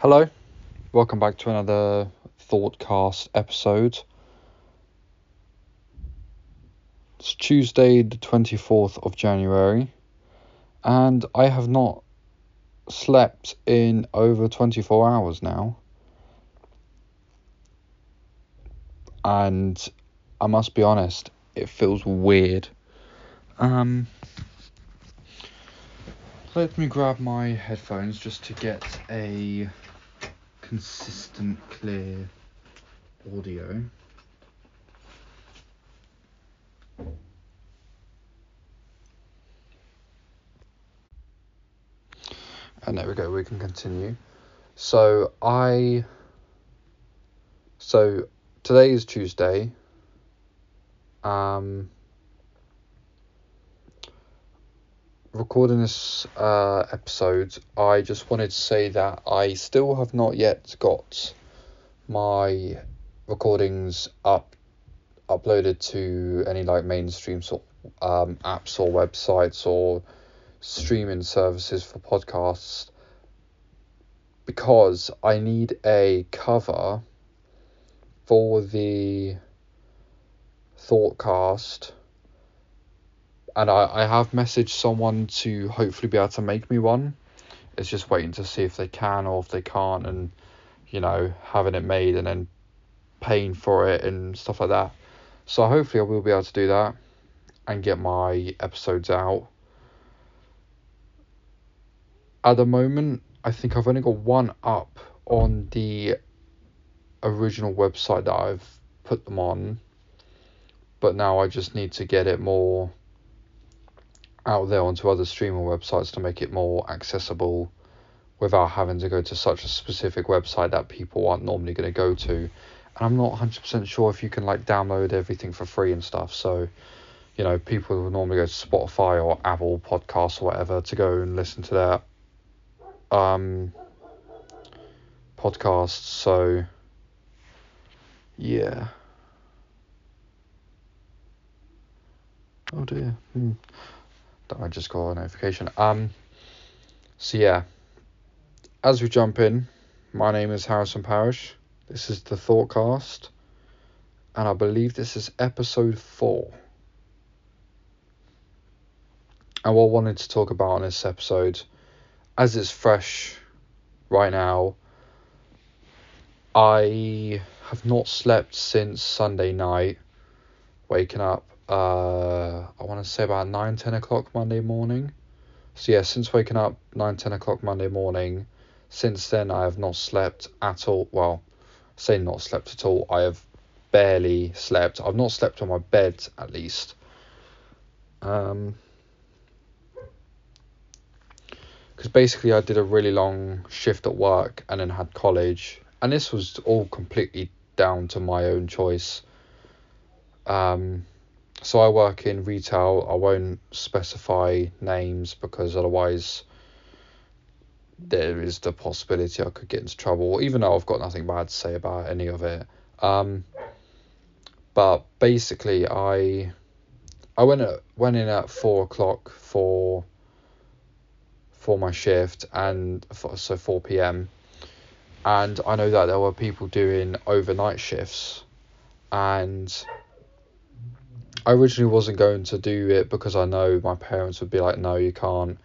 Hello, welcome back to another Thoughtcast episode. It's Tuesday, the 24th of January, and I have not slept in over 24 hours now. And I must be honest, it feels weird. Um, let me grab my headphones just to get a consistent, clear audio. And there we go, we can continue. So I so today is Tuesday. Um recording this uh, episode, I just wanted to say that I still have not yet got my recordings up uploaded to any like mainstream sort um, apps or websites or streaming services for podcasts because I need a cover for the Thoughtcast and I, I have messaged someone to hopefully be able to make me one. It's just waiting to see if they can or if they can't, and you know, having it made and then paying for it and stuff like that. So hopefully I will be able to do that and get my episodes out. At the moment, I think I've only got one up on the original website that I've put them on. But now I just need to get it more out there onto other streaming websites to make it more accessible without having to go to such a specific website that people aren't normally going to go to. And I'm not 100% sure if you can like download everything for free and stuff. So, you know, people will normally go to Spotify or Apple Podcasts or whatever to go and listen to their um podcasts. So, yeah. Oh dear. Hmm that I just got a notification. Um, so yeah, as we jump in, my name is Harrison Parish. This is the Thoughtcast, and I believe this is episode four. And what I wanted to talk about in this episode, as it's fresh right now, I have not slept since Sunday night, waking up uh, I want to say about 9, 10 o'clock Monday morning. So, yeah, since waking up 9, 10 o'clock Monday morning, since then I have not slept at all. Well, say not slept at all. I have barely slept. I've not slept on my bed at least. Um, because basically I did a really long shift at work and then had college, and this was all completely down to my own choice. Um, so I work in retail. I won't specify names because otherwise there is the possibility I could get into trouble, even though I've got nothing bad to say about any of it. Um, but basically, I I went at, went in at four o'clock for for my shift and for, so four p.m. And I know that there were people doing overnight shifts, and I originally wasn't going to do it because I know my parents would be like, no, you can't,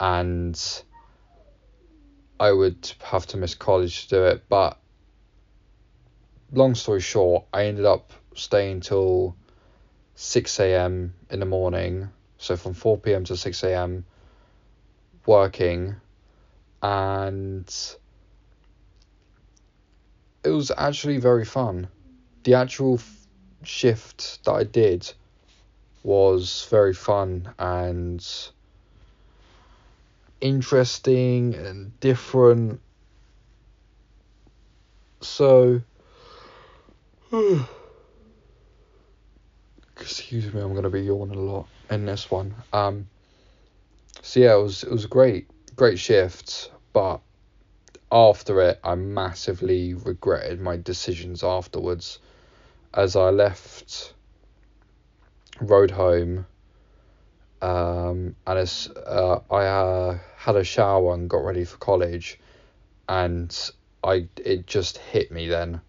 and I would have to miss college to do it. But long story short, I ended up staying till 6 a.m. in the morning, so from 4 p.m. to 6 a.m. working, and it was actually very fun. The actual shift that I did was very fun and interesting and different. So, excuse me, I'm gonna be yawning a lot in this one. Um, so yeah, it was it was a great, great shift, but after it, I massively regretted my decisions afterwards as I left, rode home, um, and as uh, I uh, had a shower and got ready for college, and I it just hit me then.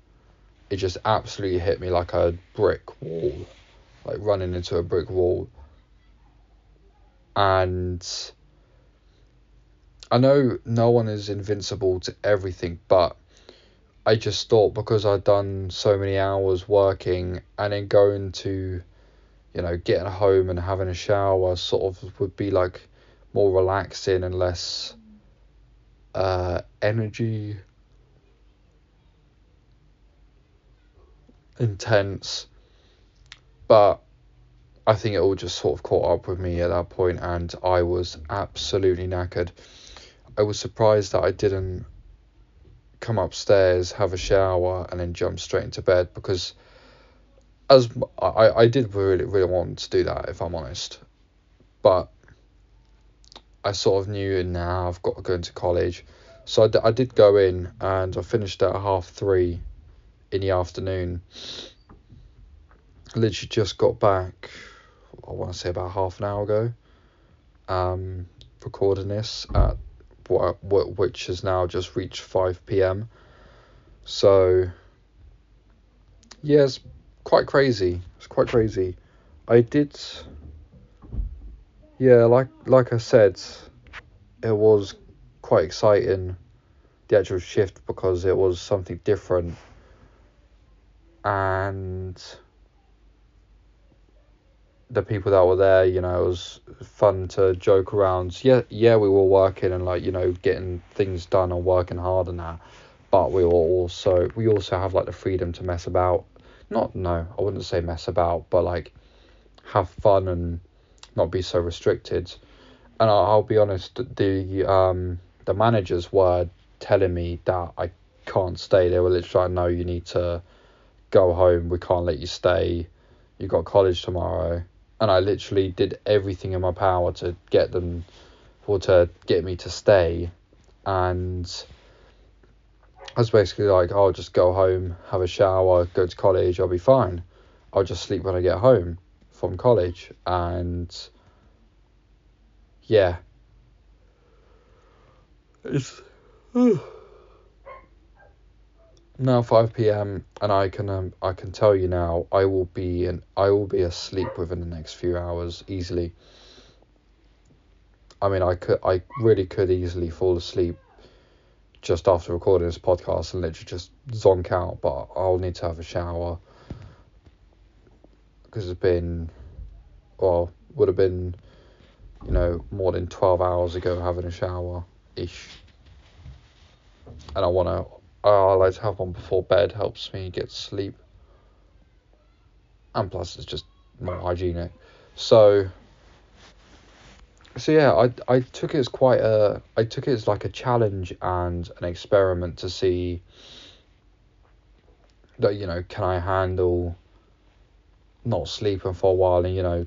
It just absolutely hit me like a brick wall, like running into a brick wall. And I know no one is invincible to everything, but I just thought because I'd done so many hours working and then going to, you know, getting home and having a shower sort of would be like more relaxing and less uh, energy intense. But I think it all just sort of caught up with me at that point, and I was absolutely knackered. I was surprised that I didn't come upstairs, have a shower, and then jump straight into bed because as I, I did really really want to do that if I'm honest, but I sort of knew and now I've got to go into college, so I, d- I did go in and I finished at half three in the afternoon. I literally just got back. I want to say about half an hour ago. Um, recording this at which has now just reached 5 p.m. So yeah, quite crazy. It's quite crazy. I did yeah, like like I said, it was quite exciting the actual shift because it was something different and the people that were there, you know, it was fun to joke around. Yeah, yeah, we were working and like you know getting things done and working hard and that, but we were also we also have like the freedom to mess about. Not no, I wouldn't say mess about, but like have fun and not be so restricted. And I'll, I'll be honest, the um the managers were telling me that I can't stay. They were literally like, no, you need to go home. We can't let you stay. You got college tomorrow and I literally did everything in my power to get them or to get me to stay. And I was basically like I'll just go home have a shower go to college I'll be fine. I'll just sleep when I get home from college. And yeah. It's now 5 p.m. and I can um, I can tell you now I will be and I will be asleep within the next few hours easily. I mean I could I really could easily fall asleep just after recording this podcast and literally just zonk out, but I'll need to have a shower because it's been well would have been you know more than 12 hours ago having a shower ish and I want to Oh, I like to have one before bed, helps me get sleep. And plus, it's just more hygienic. So, so yeah, I I took it as quite a I took it as like a challenge and an experiment to see that you know can I handle not sleeping for a while and you know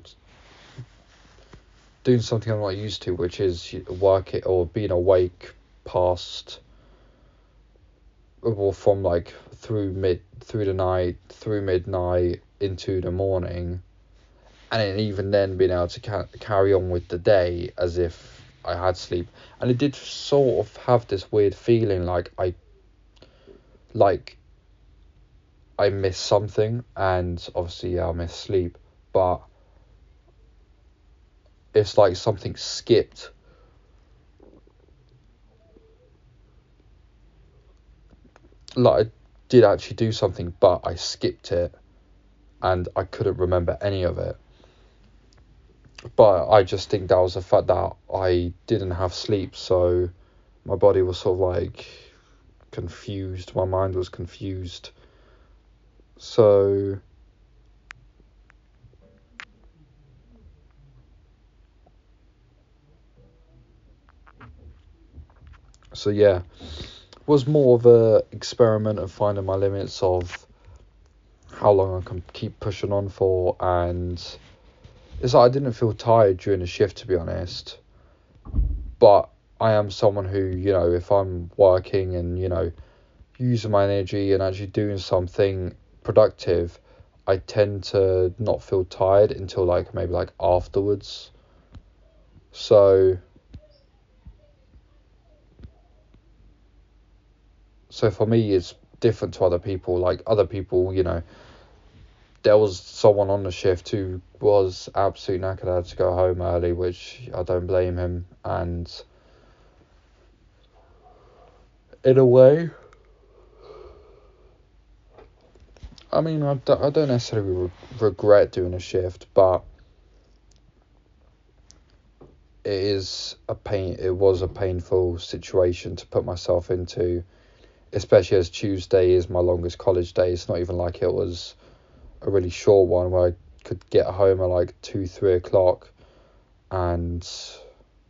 doing something I'm not used to, which is work it or being awake past well, from like through mid through the night through midnight into the morning and then even then being able to ca- carry on with the day as if I had sleep. And it did sort of have this weird feeling like I like I miss something and obviously yeah, I miss sleep but it's like something skipped like I did actually do something, but I skipped it, and I couldn't remember any of it. But I just think that was the fact that I didn't have sleep, so my body was sort of like confused. My mind was confused. So. So yeah was more of a experiment of finding my limits of how long I can keep pushing on for and it's like I didn't feel tired during the shift to be honest. But I am someone who, you know, if I'm working and, you know, using my energy and actually doing something productive, I tend to not feel tired until like maybe like afterwards. So So for me, it's different to other people. Like other people, you know, there was someone on the shift who was absolutely knackered, had to go home early, which I don't blame him. And in a way, I mean, I don't, I don't necessarily re- regret doing a shift, but it is a pain. It was a painful situation to put myself into, especially as Tuesday is my longest college day. It's not even like it was a really short one where I could get home at like two, three o'clock, and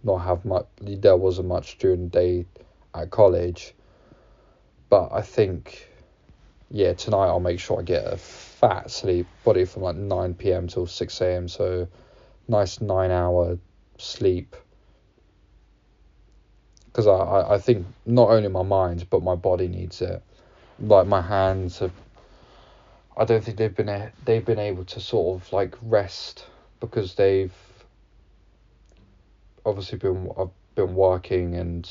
not have much. There wasn't much during the day at college, but I think yeah, tonight I'll make sure I get a fat sleep, body from like 9 p.m. till 6 a.m. So nice nine hour sleep. Because I, I, think not only my mind, but my body needs it. Like my hands have, I don't think they've been a, they've been able to sort of like rest because they've obviously been I've been working and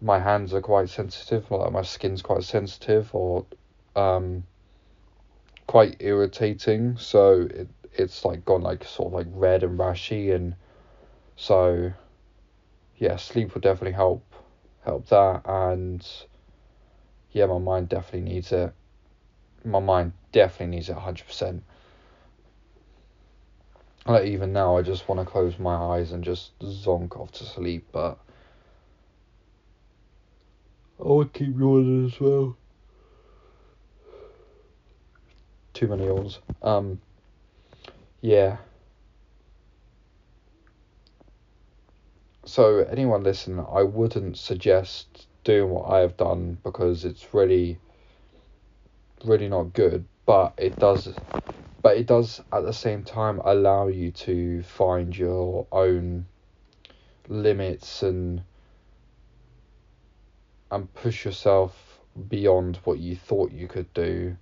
my hands are quite sensitive, like my skin's quite sensitive, or um, quite irritating. So it it's like gone like sort of like red and rashy, and so yeah, sleep will definitely help help that, and yeah, my mind definitely needs it. My mind definitely needs it hundred percent. Like even now, I just want to close my eyes and just zonk off to sleep, but I would keep yawning as well. too many yawns. Um, yeah. So anyone listening, I wouldn't suggest doing what I have done because it's really, really not good. But it does, but it does at the same time allow you to find your own limits and and push yourself beyond what you thought you could do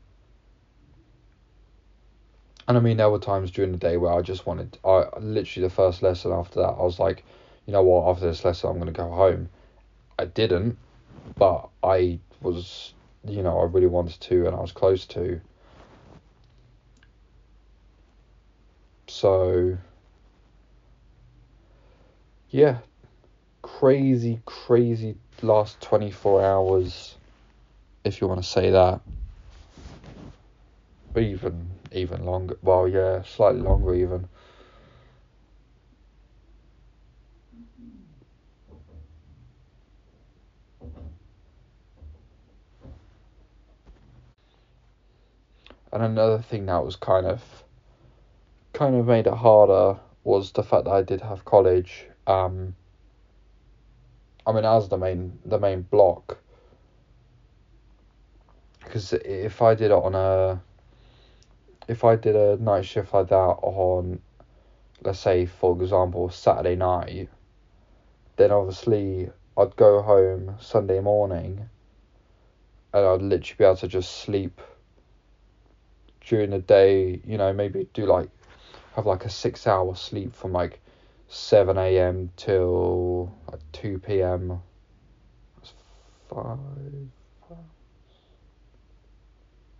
and I mean, there were times during the day where I just wanted, I literally the first lesson after that, I was like, you know what, after this lesson, I'm going to go home. I didn't, but I was, you know, I really wanted to and I was close to. So, yeah, crazy, crazy last 24 hours, if you want to say that. Even even longer. Well, yeah, slightly longer even. And another thing that was kind of kind of made it harder was the fact that I did have college. Um, I mean, as the main the main block, because if I did it on a if I did a night shift like that on, let's say, for example, Saturday night, then obviously I'd go home Sunday morning and I'd literally be able to just sleep during the day, you know, maybe do like, have like a six hour sleep from like 7 a.m. till like 2 p.m. That's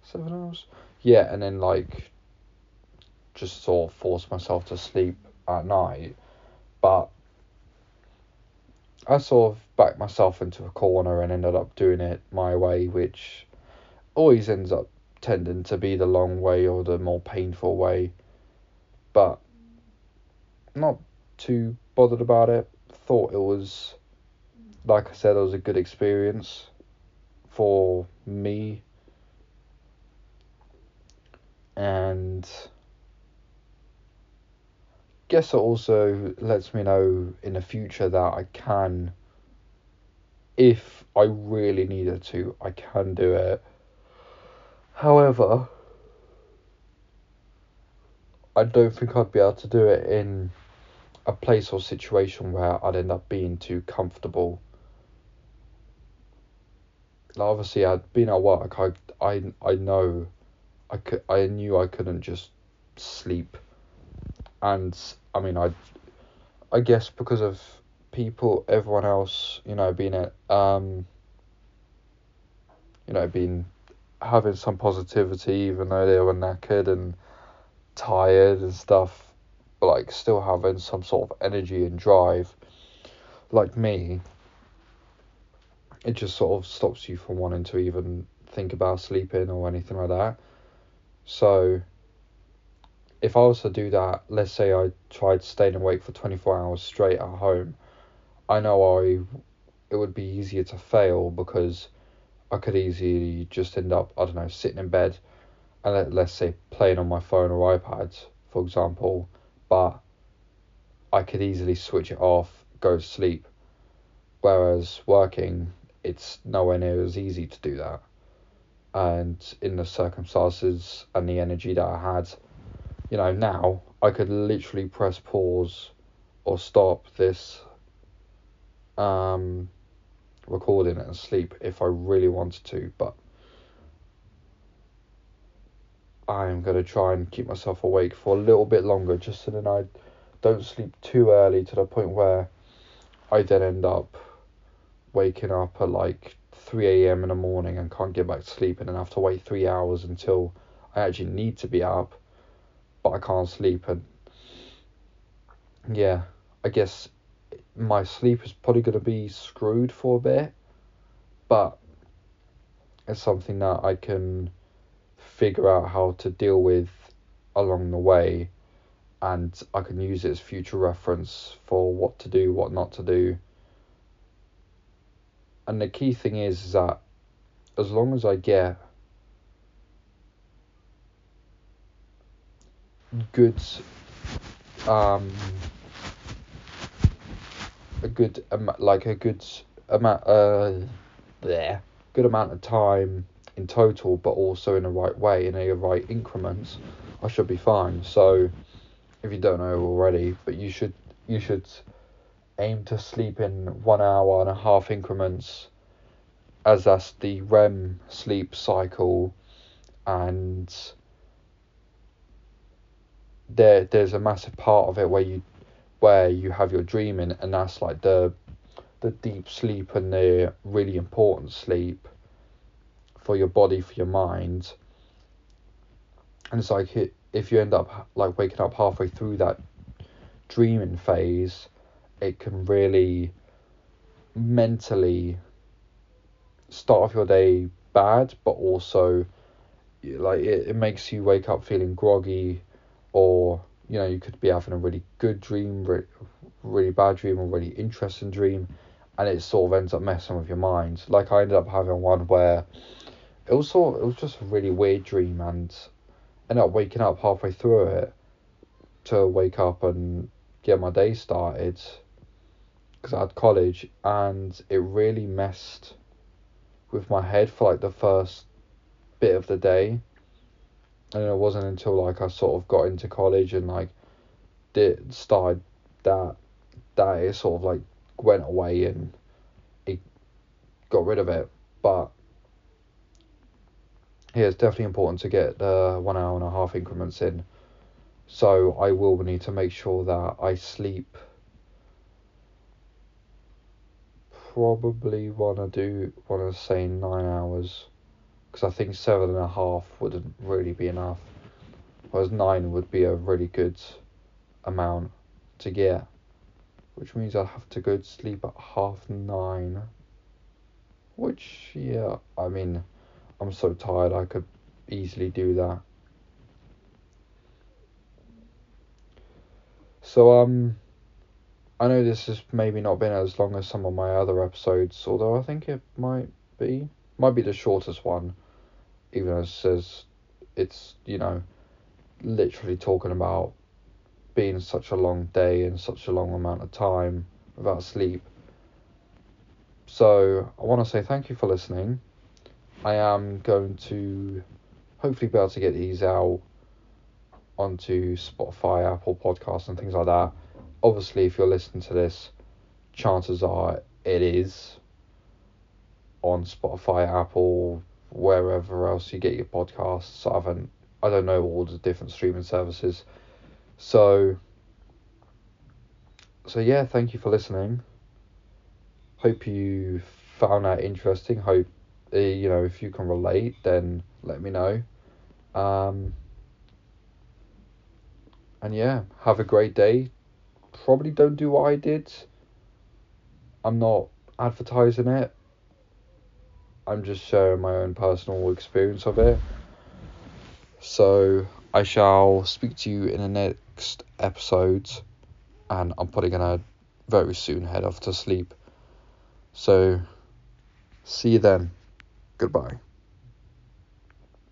seven hours yeah, and then like just sort of force myself to sleep at night. But I sort of backed myself into a corner and ended up doing it my way, which always ends up tending to be the long way or the more painful way. But not too bothered about it. Thought it was, like I said, it was a good experience for me and guess it also lets me know in the future that I can if I really needed to I can do it however I don't think I'd be able to do it in a place or situation where I'd end up being too comfortable obviously I'd been at work I I I know I could, I knew I couldn't just sleep, and I mean I, I guess because of people, everyone else, you know, being at um. you know, being having some positivity even though they were knackered and tired and stuff, like still having some sort of energy and drive. Like me, it just sort of stops you from wanting to even think about sleeping or anything like that. So, if I was to do that, let's say I tried staying awake for 24 hours straight at home, I know I it would be easier to fail because I could easily just end up, I don't know, sitting in bed and let, let's say playing on my phone or iPad, for example, but I could easily switch it off, go to sleep. Whereas working, it's nowhere near as easy to do that. And in the circumstances and the energy that I had, you know, now I could literally press pause or stop this um, recording and sleep if I really wanted to, but I'm going to try and keep myself awake for a little bit longer just so then I don't sleep too early to the point where I then end up waking up at like 3 a.m. in the morning and can't get back to sleep and then have to wait three hours until I actually need to be up but I can't sleep and yeah I guess my sleep is probably going to be screwed for a bit but it's something that I can figure out how to deal with along the way and I can use it as future reference for what to do, what not to do. And the key thing is, is that as long as I get good um a good um, like a good amount uh there good amount of time in total, but also in the right way, in the right increments, I should be fine. So, if you don't know already, but you should you should aim to sleep in one hour and a half increments, as that's the REM sleep cycle, and there there's a massive part of it where you where you have your dreaming, and that's like the the deep sleep and the really important sleep for your body, for your mind. And it's like it, if you end up like waking up halfway through that dreaming phase, it can really mentally start off your day bad, but also like it, it makes you wake up feeling groggy, or you know you could be having a really good dream, really, really bad dream, or really interesting dream, and it sort of ends up messing with your mind. Like I ended up having one where it was sort of, it was just a really weird dream and ended up waking up halfway through it to wake up and get my day started because I had college and it really messed with my head for like the first bit of the day and it wasn't until like I sort of got into college and like did started that that it sort of like went away and it got rid of it but yeah, it's definitely important to get the one hour and a half increments in. So I will need to make sure that I sleep. Probably wanna do wanna say nine hours, because I think seven and a half wouldn't really be enough. Whereas nine would be a really good amount to get, which means I'd have to go to sleep at half nine. Which yeah, I mean I'm so tired I could easily do that. So um I know this has maybe not been as long as some of my other episodes, although I think it might be. Might be the shortest one, even though it says it's, you know, literally talking about being such a long day and such a long amount of time without sleep. So I want to say thank you for listening. I am going to hopefully be able to get these out onto Spotify, Apple Podcasts, and things like that. Obviously, if you're listening to this, chances are it is on Spotify, Apple, wherever else you get your podcasts. I haven't, I don't know all the different streaming services. So, so yeah, thank you for listening. Hope you found that interesting. Hope uh, you know, if you can relate, then let me know. Um, and yeah, have a great day. Probably don't do what I did. I'm not advertising it. I'm just sharing my own personal experience of it. So I shall speak to you in the next episode, and I'm probably gonna very soon head off to sleep. So see you then. Goodbye.